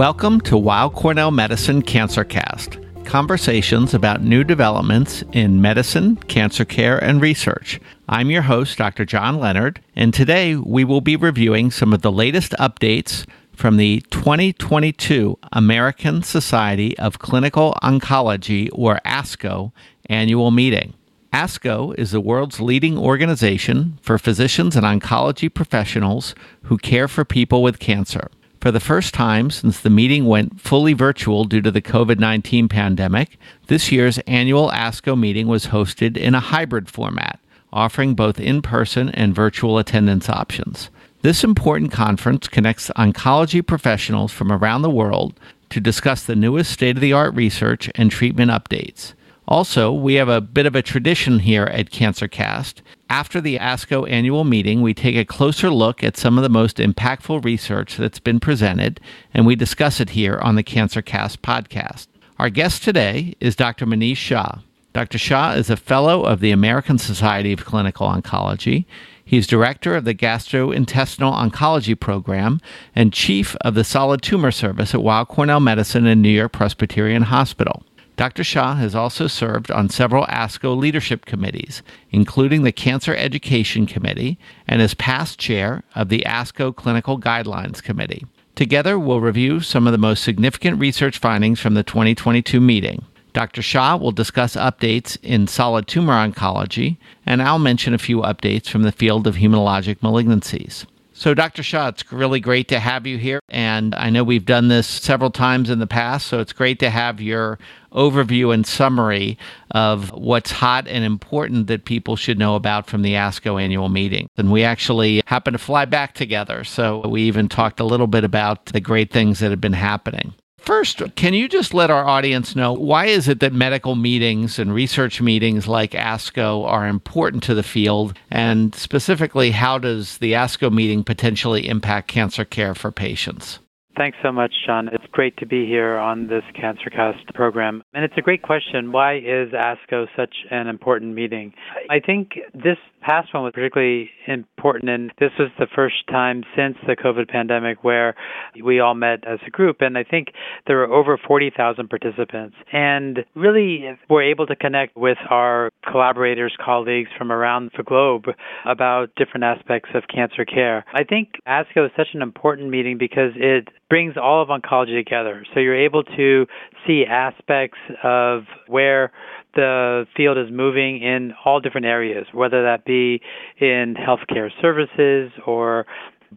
Welcome to Weill Cornell Medicine CancerCast conversations about new developments in medicine, cancer care, and research. I'm your host, Dr. John Leonard, and today we will be reviewing some of the latest updates from the 2022 American Society of Clinical Oncology, or ASCO, annual meeting. ASCO is the world's leading organization for physicians and oncology professionals who care for people with cancer. For the first time since the meeting went fully virtual due to the COVID 19 pandemic, this year's annual ASCO meeting was hosted in a hybrid format, offering both in person and virtual attendance options. This important conference connects oncology professionals from around the world to discuss the newest state of the art research and treatment updates. Also, we have a bit of a tradition here at CancerCast. After the ASCO annual meeting, we take a closer look at some of the most impactful research that's been presented, and we discuss it here on the CancerCast podcast. Our guest today is Dr. Manish Shah. Dr. Shah is a fellow of the American Society of Clinical Oncology. He's director of the Gastrointestinal Oncology Program and chief of the Solid Tumor Service at Weill Cornell Medicine and New York Presbyterian Hospital. Dr. Shah has also served on several ASCO leadership committees, including the Cancer Education Committee, and is past chair of the ASCO Clinical Guidelines Committee. Together, we'll review some of the most significant research findings from the 2022 meeting. Dr. Shah will discuss updates in solid tumor oncology, and I'll mention a few updates from the field of hematologic malignancies. So, Dr. Shah, it's really great to have you here. And I know we've done this several times in the past, so it's great to have your overview and summary of what's hot and important that people should know about from the ASCO annual meeting. And we actually happened to fly back together, so we even talked a little bit about the great things that have been happening. First, can you just let our audience know why is it that medical meetings and research meetings like ASCO are important to the field and specifically how does the ASCO meeting potentially impact cancer care for patients? Thanks so much, John. It's great to be here on this CancerCast program. And it's a great question. Why is ASCO such an important meeting? I think this past one was particularly important, and this was the first time since the COVID pandemic where we all met as a group. And I think there were over 40,000 participants, and really were able to connect with our collaborators, colleagues from around the globe about different aspects of cancer care. I think ASCO is such an important meeting because it brings all of oncology together. So you're able to see aspects of where the field is moving in all different areas, whether that be in healthcare services or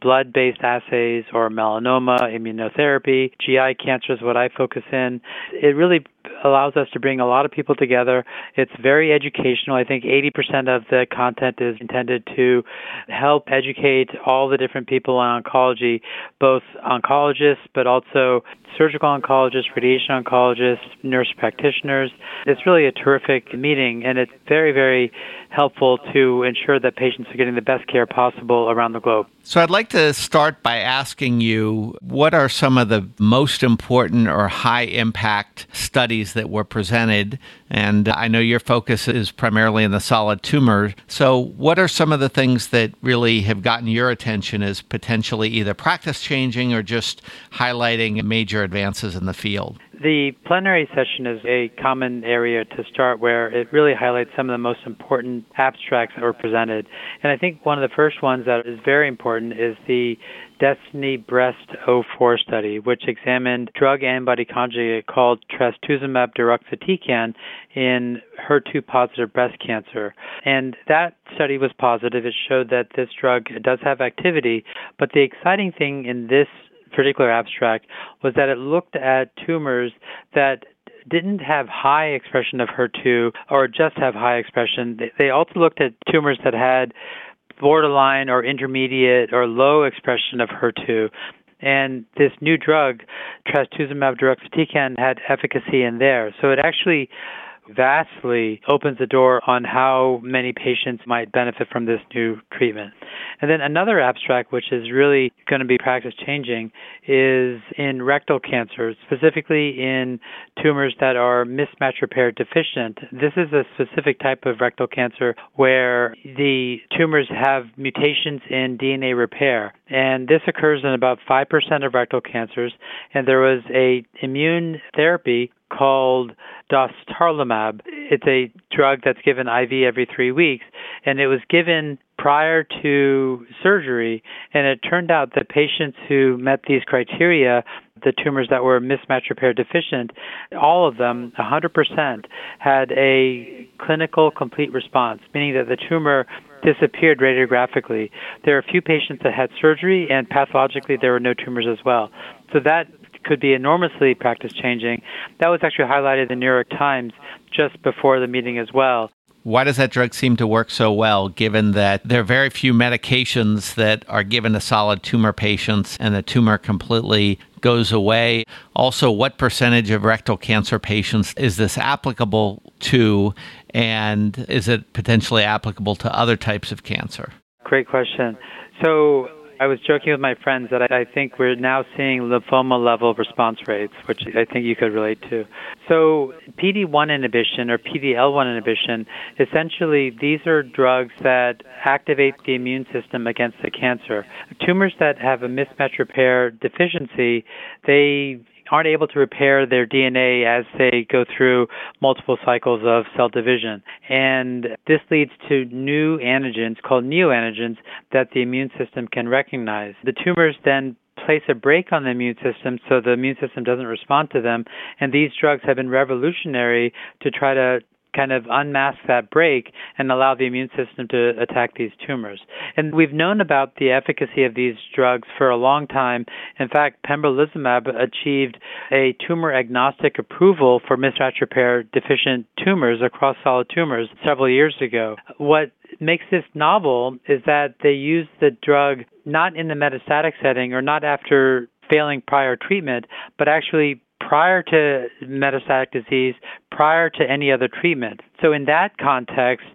blood based assays or melanoma, immunotherapy, GI cancer is what I focus in. It really allows us to bring a lot of people together. It's very educational. I think 80% of the content is intended to help educate all the different people in oncology, both oncologists, but also surgical oncologists, radiation oncologists, nurse practitioners. It's really a terrific meeting, and it's very, very helpful to ensure that patients are getting the best care possible around the globe. So, I'd like to start by asking you what are some of the most important or high impact studies that were presented? And I know your focus is primarily in the solid tumor. So, what are some of the things that really have gotten your attention as potentially either practice changing or just highlighting major advances in the field? The plenary session is a common area to start where it really highlights some of the most important abstracts that were presented. And I think one of the first ones that is very important is the Destiny Breast 04 study, which examined drug antibody conjugate called trastuzumab deruxtecan in HER2 positive breast cancer. And that study was positive. It showed that this drug does have activity, but the exciting thing in this particular abstract was that it looked at tumors that didn't have high expression of HER2 or just have high expression. They also looked at tumors that had borderline or intermediate or low expression of HER2. And this new drug, trastuzumab deruxtecan, had efficacy in there. So it actually vastly opens the door on how many patients might benefit from this new treatment. And then another abstract, which is really going to be practice changing, is in rectal cancers, specifically in tumors that are mismatch repair deficient. This is a specific type of rectal cancer where the tumors have mutations in DNA repair. And this occurs in about 5% of rectal cancers. And there was a immune therapy called dostarlimab. It's a drug that's given IV every three weeks, and it was given prior to surgery. And it turned out that patients who met these criteria, the tumors that were mismatch repair deficient, all of them, 100%, had a clinical complete response, meaning that the tumor disappeared radiographically. There are a few patients that had surgery, and pathologically there were no tumors as well. So that could be enormously practice changing. That was actually highlighted in the New York Times just before the meeting as well. Why does that drug seem to work so well, given that there are very few medications that are given to solid tumor patients and the tumor completely goes away? Also, what percentage of rectal cancer patients is this applicable to, and is it potentially applicable to other types of cancer? Great question. So, I was joking with my friends that I think we're now seeing lymphoma level response rates, which I think you could relate to. So, PD1 inhibition or PD-L1 inhibition, essentially, these are drugs that activate the immune system against the cancer. Tumors that have a mismatch repair deficiency, they aren't able to repair their DNA as they go through multiple cycles of cell division. And this leads to new antigens called neoantigens that the immune system can recognize. The tumors then place a brake on the immune system so the immune system doesn't respond to them. And these drugs have been revolutionary to try to kind of unmask that brake and allow the immune system to attack these tumors. And we've known about the efficacy of these drugs for a long time. In fact, pembrolizumab achieved a tumor agnostic approval for mismatch repair deficient tumors across solid tumors several years ago. What makes this novel is that they use the drug not in the metastatic setting or not after failing prior treatment, but actually prior to metastatic disease, prior to any other treatment. So, in that context,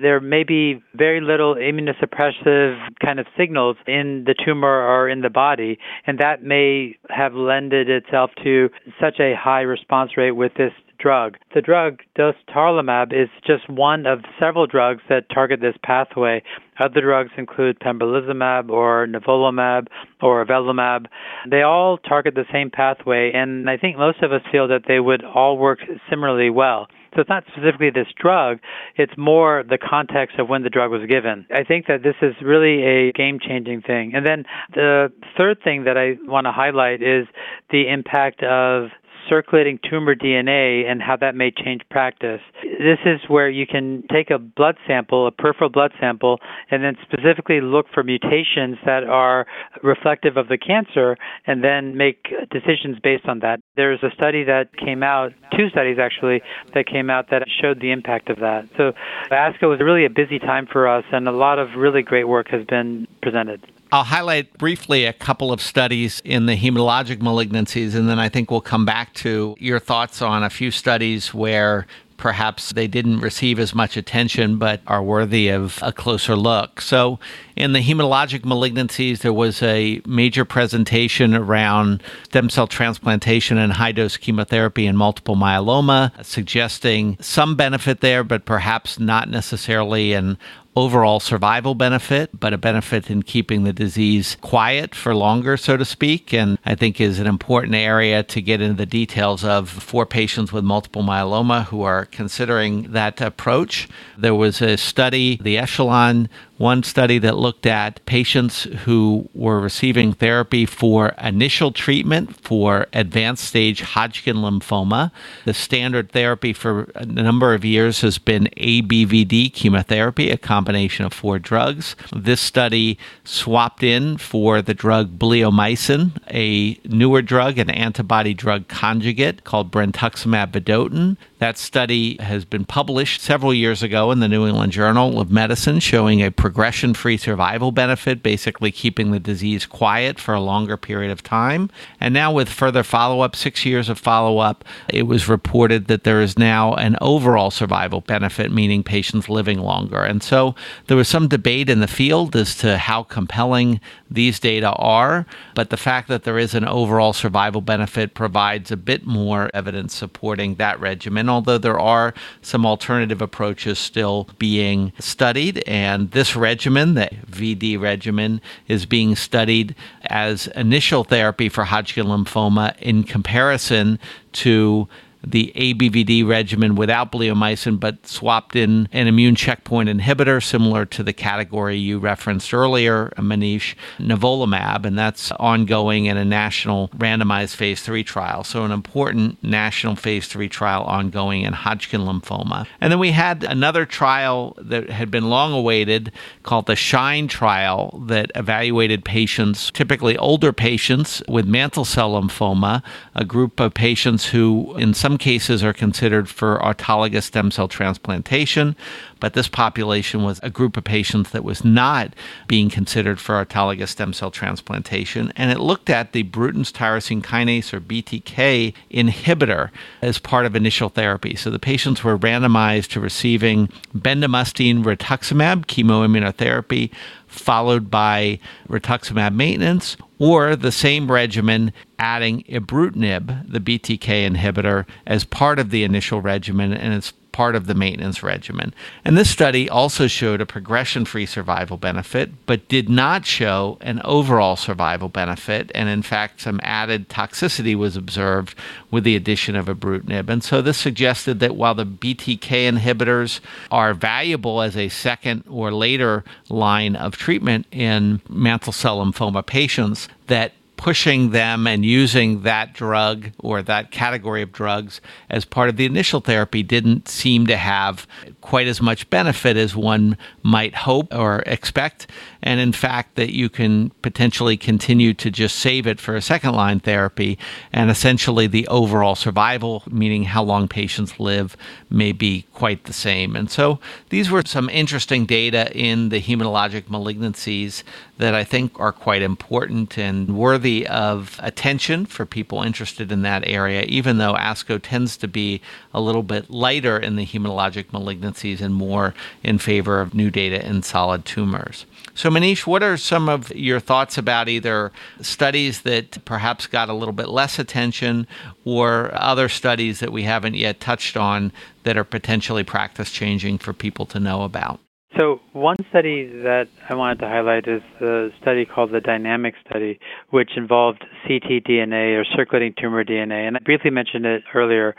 there may be very little immunosuppressive kind of signals in the tumor or in the body, and that may have lended itself to such a high response rate with this drug. The drug dostarlimab is just one of several drugs that target this pathway. Other drugs include pembrolizumab or nivolumab or avelumab. They all target the same pathway, and I think most of us feel that they would all work similarly well. So it's not specifically this drug, it's more the context of when the drug was given. I think that this is really a game changing thing. And then the third thing that I want to highlight is the impact of circulating tumor DNA and how that may change practice. This is where you can take a blood sample, a peripheral blood sample, and then specifically look for mutations that are reflective of the cancer and then make decisions based on that. There's a study that came out, two studies actually, that came out that showed the impact of that. So ASCO was really a busy time for us, and a lot of really great work has been presented. I'll highlight briefly a couple of studies in the hematologic malignancies, and then I think we'll come back to your thoughts on a few studies where perhaps they didn't receive as much attention but are worthy of a closer look. So, in the hematologic malignancies, there was a major presentation around stem cell transplantation and high dose chemotherapy in multiple myeloma, suggesting some benefit there, but perhaps not necessarily an overall survival benefit, but a benefit in keeping the disease quiet for longer, so to speak. And I think is an important area to get into the details of for patients with multiple myeloma who are considering that approach. There was a study, the Echelon one study that looked at patients who were receiving therapy for initial treatment for advanced stage Hodgkin lymphoma. The standard therapy for a number of years has been ABVD chemotherapy, a combination of four drugs. This study swapped in for the drug bleomycin, a newer drug, an antibody drug conjugate called brentuximab vedotin That study has been published several years ago in the New England Journal of Medicine, showing a progression free survival benefit, basically keeping the disease quiet for a longer period of time. And now, with further follow up, six years of follow up, it was reported that there is now an overall survival benefit, meaning patients living longer. And so there was some debate in the field as to how compelling these data are, but the fact that there is an overall survival benefit provides a bit more evidence supporting that regimen and although there are some alternative approaches still being studied, and this regimen, the VD regimen, is being studied as initial therapy for Hodgkin lymphoma in comparison to the ABVD regimen without bleomycin, but swapped in an immune checkpoint inhibitor similar to the category you referenced earlier, a Manish, nivolumab, and that's ongoing in a national randomized phase three trial. So, an important national phase three trial ongoing in Hodgkin lymphoma. And then we had another trial that had been long awaited called the SHINE trial that evaluated patients, typically older patients with mantle cell lymphoma, a group of patients who, in some some cases are considered for autologous stem cell transplantation, but this population was a group of patients that was not being considered for autologous stem cell transplantation. And it looked at the Bruton's tyrosine kinase or BTK inhibitor as part of initial therapy. So the patients were randomized to receiving bendamustine rituximab chemoimmunotherapy followed by rituximab maintenance, or the same regimen adding ibrutinib, the BTK inhibitor, as part of the initial regimen, and it's part of the maintenance regimen. And this study also showed a progression free survival benefit, but did not show an overall survival benefit. And in fact, some added toxicity was observed with the addition of ibrutinib. And so this suggested that while the BTK inhibitors are valuable as a second or later line of treatment in mantle cell lymphoma patients, that pushing them and using that drug or that category of drugs as part of the initial therapy didn't seem to have quite as much benefit as one might hope or expect. And in fact, that you can potentially continue to just save it for a second line therapy. And essentially, the overall survival, meaning how long patients live, may be quite the same. And so these were some interesting data in the hematologic malignancies that I think are quite important and worthy of attention for people interested in that area, even though ASCO tends to be a little bit lighter in the hematologic malignancies and more in favor of new data in solid tumors. So, Manish, what are some of your thoughts about either studies that perhaps got a little bit less attention or other studies that we haven't yet touched on that are potentially practice changing for people to know about? So, one study that I wanted to highlight is the study called the Dynamic study, which involved ctDNA or circulating tumor DNA. And I briefly mentioned it earlier.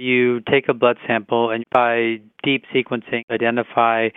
You take a blood sample and by deep sequencing identify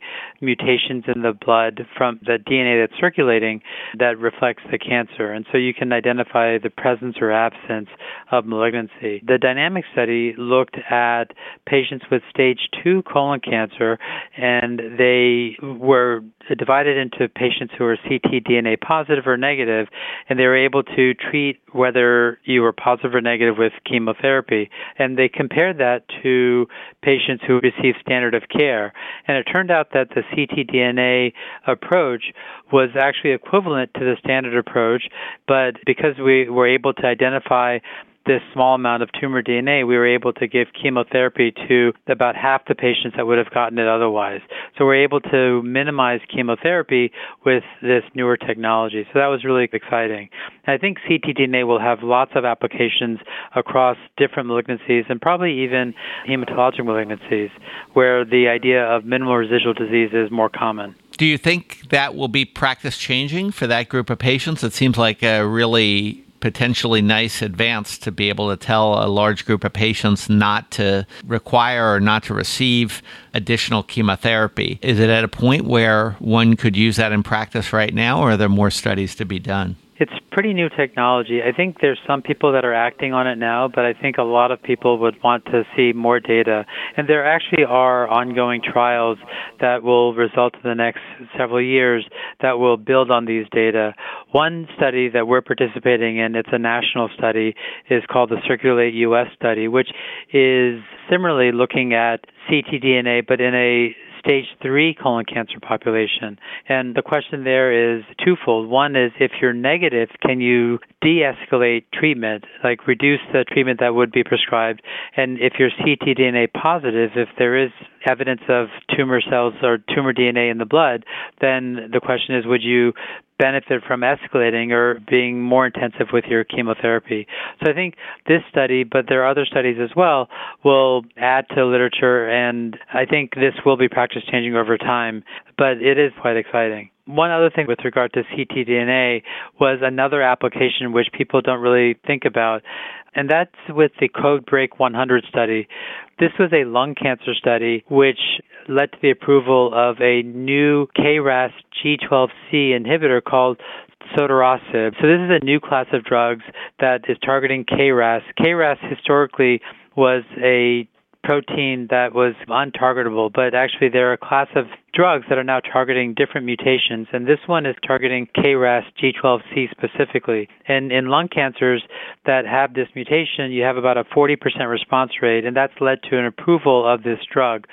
mutations in the blood from the DNA that's circulating that reflects the cancer. And so you can identify the presence or absence of malignancy. The dynamic study looked at patients with stage 2 colon cancer and they were divided into patients who were ctDNA positive or negative and they were able to treat whether you were positive or negative with chemotherapy and they compared that to patients who received standard of care. And it turned out that the ctDNA approach was actually equivalent to the standard approach, but because we were able to identify this small amount of tumor DNA, we were able to give chemotherapy to about half the patients that would have gotten it otherwise. So we're able to minimize chemotherapy with this newer technology. So that was really exciting. I think ctDNA will have lots of applications across different malignancies and probably even hematologic malignancies where the idea of minimal residual disease is more common. Do you think that will be practice changing for that group of patients? It seems like a really potentially nice advance to be able to tell a large group of patients not to require or not to receive additional chemotherapy. Is it at a point where one could use that in practice right now, or are there more studies to be done? It's pretty new technology. I think there's some people that are acting on it now, but I think a lot of people would want to see more data. And there actually are ongoing trials that will result in the next several years that will build on these data. One study that we're participating in, it's a national study, is called the Circulate US study, which is similarly looking at ctDNA, but in a stage three colon cancer population. And the question there is twofold. One is if you're negative, can you de escalate treatment, like reduce the treatment that would be prescribed? And if you're ctDNA positive, if there is evidence of tumor cells or tumor DNA in the blood, then the question is would you benefit from escalating or being more intensive with your chemotherapy. So I think this study, but there are other studies as well, will add to literature, and I think this will be practice changing over time, but it is quite exciting. One other thing with regard to ctDNA was another application which people don't really think about, and that's with the CodeBreaK 100 study. This was a lung cancer study which led to the approval of a new KRAS G12C inhibitor called sotorasib. So this is a new class of drugs that is targeting KRAS. KRAS historically was a protein that was untargetable, but actually there are a class of drugs that are now targeting different mutations, and this one is targeting KRAS G12C specifically. And in lung cancers that have this mutation, you have about a 40% response rate, and that's led to an approval of this drug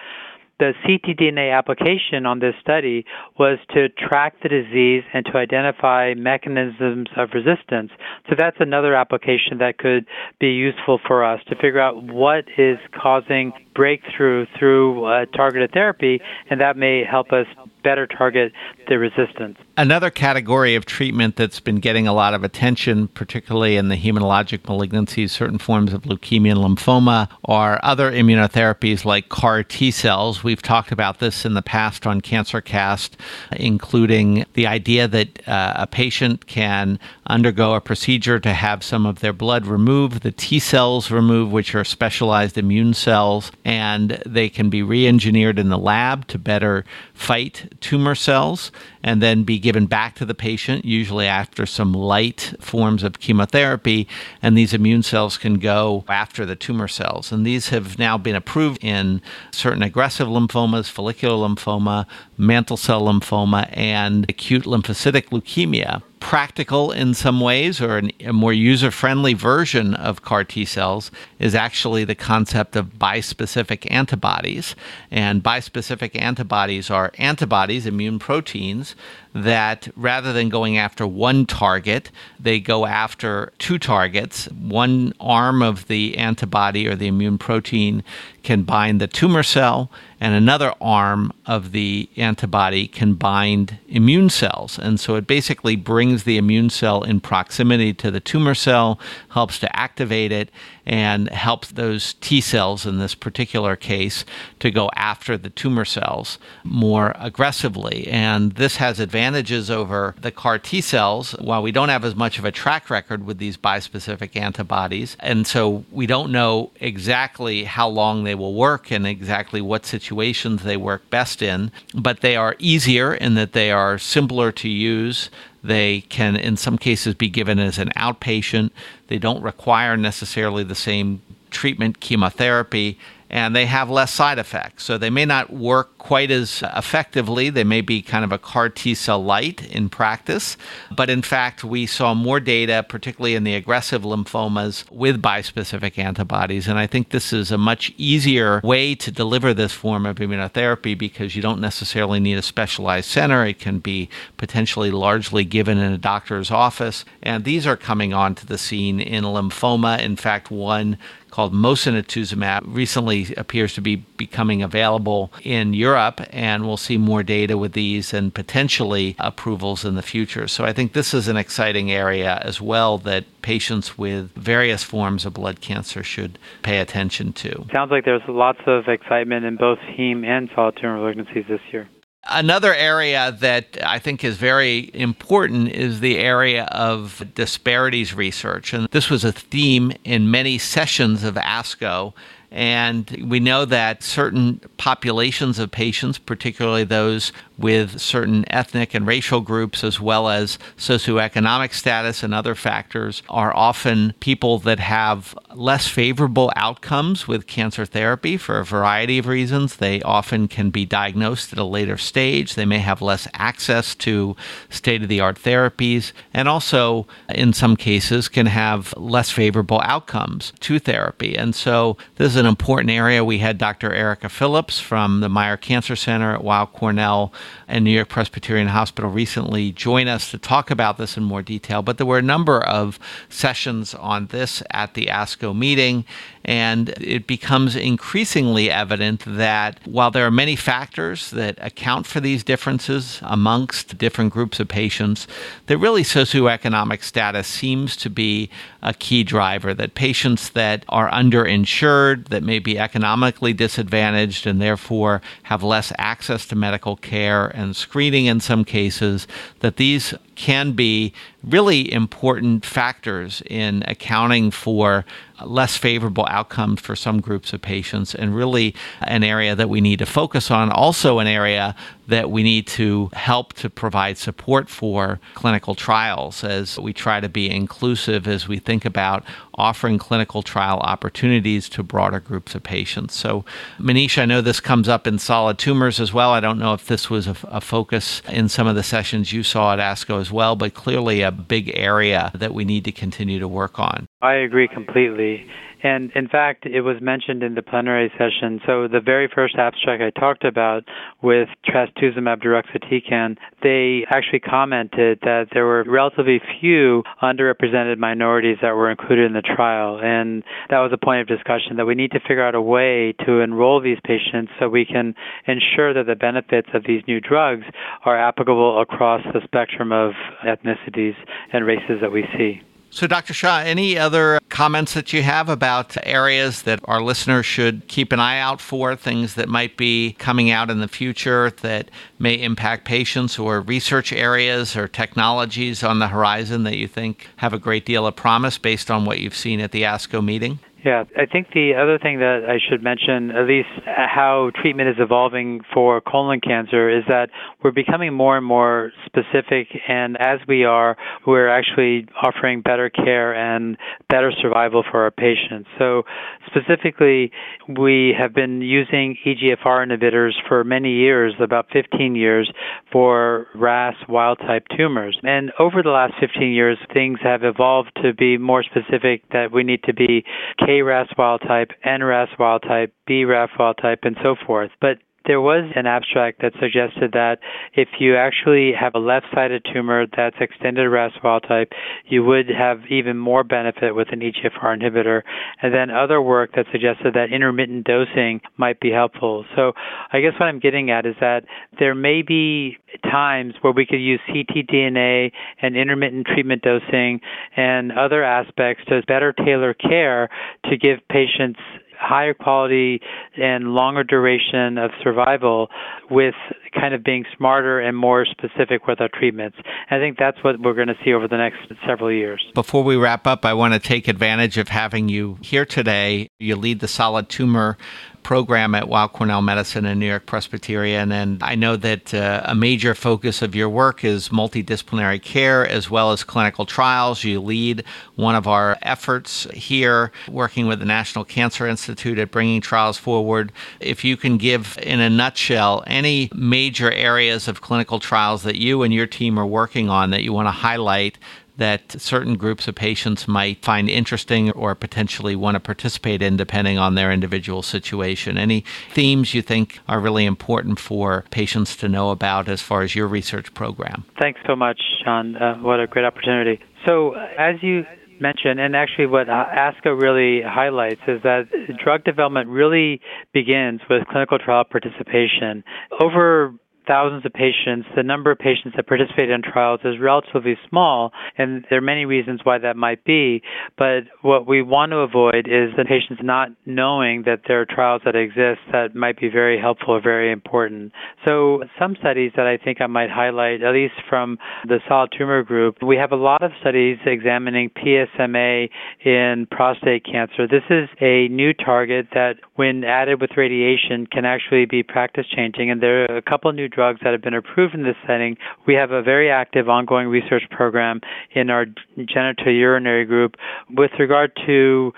the ctDNA application on this study was to track the disease and to identify mechanisms of resistance. So that's another application that could be useful for us to figure out what is causing breakthrough through uh, targeted therapy, and that may help us better target the resistance. Another category of treatment that's been getting a lot of attention, particularly in the hematologic malignancies, certain forms of leukemia and lymphoma, are other immunotherapies like CAR T cells. We've talked about this in the past on CancerCast, including the idea that uh, a patient can undergo a procedure to have some of their blood removed, the T cells removed, which are specialized immune cells, and they can be re engineered in the lab to better fight tumor cells and then be given back to the patient, usually after some light forms of chemotherapy. And these immune cells can go after the tumor cells. And these have now been approved in certain aggressive lymphomas, follicular lymphoma, mantle cell lymphoma, and acute lymphocytic leukemia practical in some ways or an, a more user friendly version of CAR T cells is actually the concept of bispecific antibodies. And bispecific antibodies are antibodies, immune proteins, that rather than going after one target, they go after two targets. One arm of the antibody or the immune protein can bind the tumor cell, and another arm of the antibody can bind immune cells. And so it basically brings the immune cell in proximity to the tumor cell, helps to activate it, and helps those T cells in this particular case to go after the tumor cells more aggressively. And this has advantages over the CAR T cells while we don't have as much of a track record with these bispecific antibodies. And so we don't know exactly how long they will work and exactly what situations they work best in, but they are easier in that they are simpler to use. They can, in some cases, be given as an outpatient. They don't require necessarily the same treatment, chemotherapy, and they have less side effects. So they may not work quite as effectively. They may be kind of a CAR T cell light in practice. But in fact, we saw more data, particularly in the aggressive lymphomas, with bispecific antibodies. And I think this is a much easier way to deliver this form of immunotherapy because you don't necessarily need a specialized center. It can be potentially largely given in a doctor's office. And these are coming onto the scene in lymphoma. In fact, one called mosunetuzumab recently appears to be becoming available in Europe, and we'll see more data with these and potentially approvals in the future. So I think this is an exciting area as well that patients with various forms of blood cancer should pay attention to. Sounds like there's lots of excitement in both heme and solid tumor malignancies this year. Another area that I think is very important is the area of disparities research. And this was a theme in many sessions of ASCO. And we know that certain populations of patients, particularly those with certain ethnic and racial groups, as well as socioeconomic status and other factors, are often people that have less favorable outcomes with cancer therapy for a variety of reasons. They often can be diagnosed at a later stage. They may have less access to state of the art therapies, and also, in some cases, can have less favorable outcomes to therapy. And so, this is an important area. We had Dr. Erica Phillips from the Meyer Cancer Center at Weill Cornell and New York Presbyterian Hospital recently join us to talk about this in more detail. But there were a number of sessions on this at the ASCO meeting, and it becomes increasingly evident that while there are many factors that account for these differences amongst different groups of patients, that really socioeconomic status seems to be a key driver. That patients that are underinsured, that may be economically disadvantaged, and therefore have less access to medical care and screening in some cases, that these can be really important factors in accounting for less favorable outcomes for some groups of patients, and really an area that we need to focus on. Also, an area that we need to help to provide support for clinical trials as we try to be inclusive as we think about offering clinical trial opportunities to broader groups of patients. So, Manish, I know this comes up in solid tumors as well. I don't know if this was a, a focus in some of the sessions you saw at ASCO as well, but clearly a big area that we need to continue to work on. I agree completely. And in fact, it was mentioned in the plenary session. So the very first abstract I talked about with trastuzumab deruxtecan, they actually commented that there were relatively few underrepresented minorities that were included in the trial. And that was a point of discussion that we need to figure out a way to enroll these patients so we can ensure that the benefits of these new drugs are applicable across the spectrum of ethnicities and races that we see. So, Dr. Shah, any other comments that you have about areas that our listeners should keep an eye out for, things that might be coming out in the future that may impact patients, or research areas or technologies on the horizon that you think have a great deal of promise based on what you've seen at the ASCO meeting? Yeah, I think the other thing that I should mention, at least how treatment is evolving for colon cancer, is that we're becoming more and more specific, and as we are, we're actually offering better care and better survival for our patients. So, specifically, we have been using EGFR inhibitors for many years, about 15 years, for RAS wild type tumors. And over the last 15 years, things have evolved to be more specific that we need to be KRAS wild type, NRAS wild type, BRAF wild type, and so forth. But there was an abstract that suggested that if you actually have a left sided tumor that's extended RAS wild type, you would have even more benefit with an EGFR inhibitor. And then other work that suggested that intermittent dosing might be helpful. So I guess what I'm getting at is that there may be times where we could use ctDNA and intermittent treatment dosing and other aspects to better tailor care to give patients higher quality and longer duration of survival with kind of being smarter and more specific with our treatments. I think that's what we're going to see over the next several years. Before we wrap up, I want to take advantage of having you here today. You lead the solid tumor program at Weill Cornell Medicine and New York Presbyterian. And I know that uh, a major focus of your work is multidisciplinary care as well as clinical trials. You lead one of our efforts here, working with the National Cancer Institute at bringing trials forward. If you can give, in a nutshell, any major areas of clinical trials that you and your team are working on that you want to highlight that certain groups of patients might find interesting or potentially want to participate in depending on their individual situation. Any themes you think are really important for patients to know about as far as your research program? Thanks so much, Sean. Uh, what a great opportunity. So, as you mentioned, and actually what ASCO really highlights is that drug development really begins with clinical trial participation. Over thousands of patients, the number of patients that participate in trials is relatively small, and there are many reasons why that might be. But what we want to avoid is the patients not knowing that there are trials that exist that might be very helpful or very important. So, some studies that I think I might highlight, at least from the solid tumor group, we have a lot of studies examining PSMA in prostate cancer. This is a new target that, when added with radiation, can actually be practice changing, and there are a couple new drugs drugs that have been approved in this setting, we have a very active ongoing research program in our genitourinary group. With regard to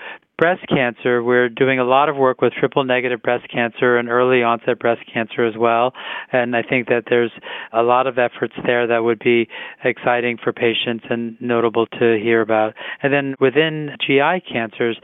breast cancer, we're doing a lot of work with triple negative breast cancer and early onset breast cancer as well. And I think that there's a lot of efforts there that would be exciting for patients and notable to hear about. And then within GI cancers,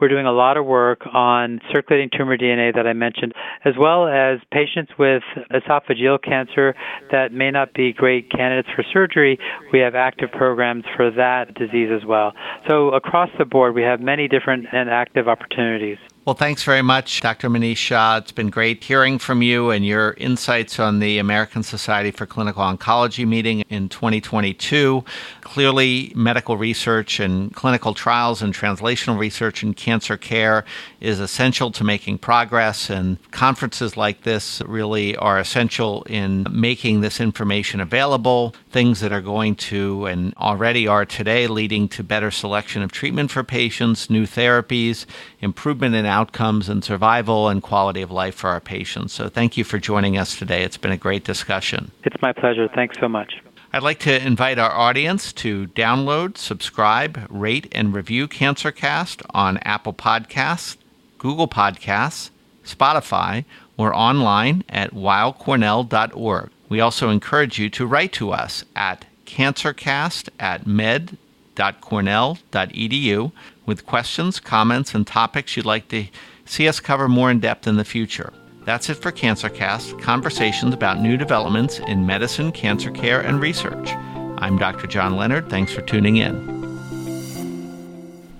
we're doing a lot of work on circulating tumor DNA that I mentioned, as well as patients with esophageal cancer that may not be great candidates for surgery. We have active programs for that disease as well. So across the board, we have many different and active opportunities. Well, thanks very much, Dr. Manish Shah. It's been great hearing from you and your insights on the American Society for Clinical Oncology meeting in 2022. Clearly, medical research and clinical trials and translational research in cancer care is essential to making progress, and conferences like this really are essential in making this information available. Things that are going to and already are today leading to better selection of treatment for patients, new therapies, improvement in outcomes and survival and quality of life for our patients. So thank you for joining us today. It's been a great discussion. It's my pleasure. Thanks so much. I'd like to invite our audience to download, subscribe, rate, and review CancerCast on Apple Podcasts, Google Podcasts, Spotify, or online at weillcornell.org. We also encourage you to write to us at cancercast at med.cornell.edu with questions, comments, and topics you'd like to see us cover more in depth in the future. That's it for CancerCast conversations about new developments in medicine, cancer care, and research. I'm Dr. John Leonard. Thanks for tuning in.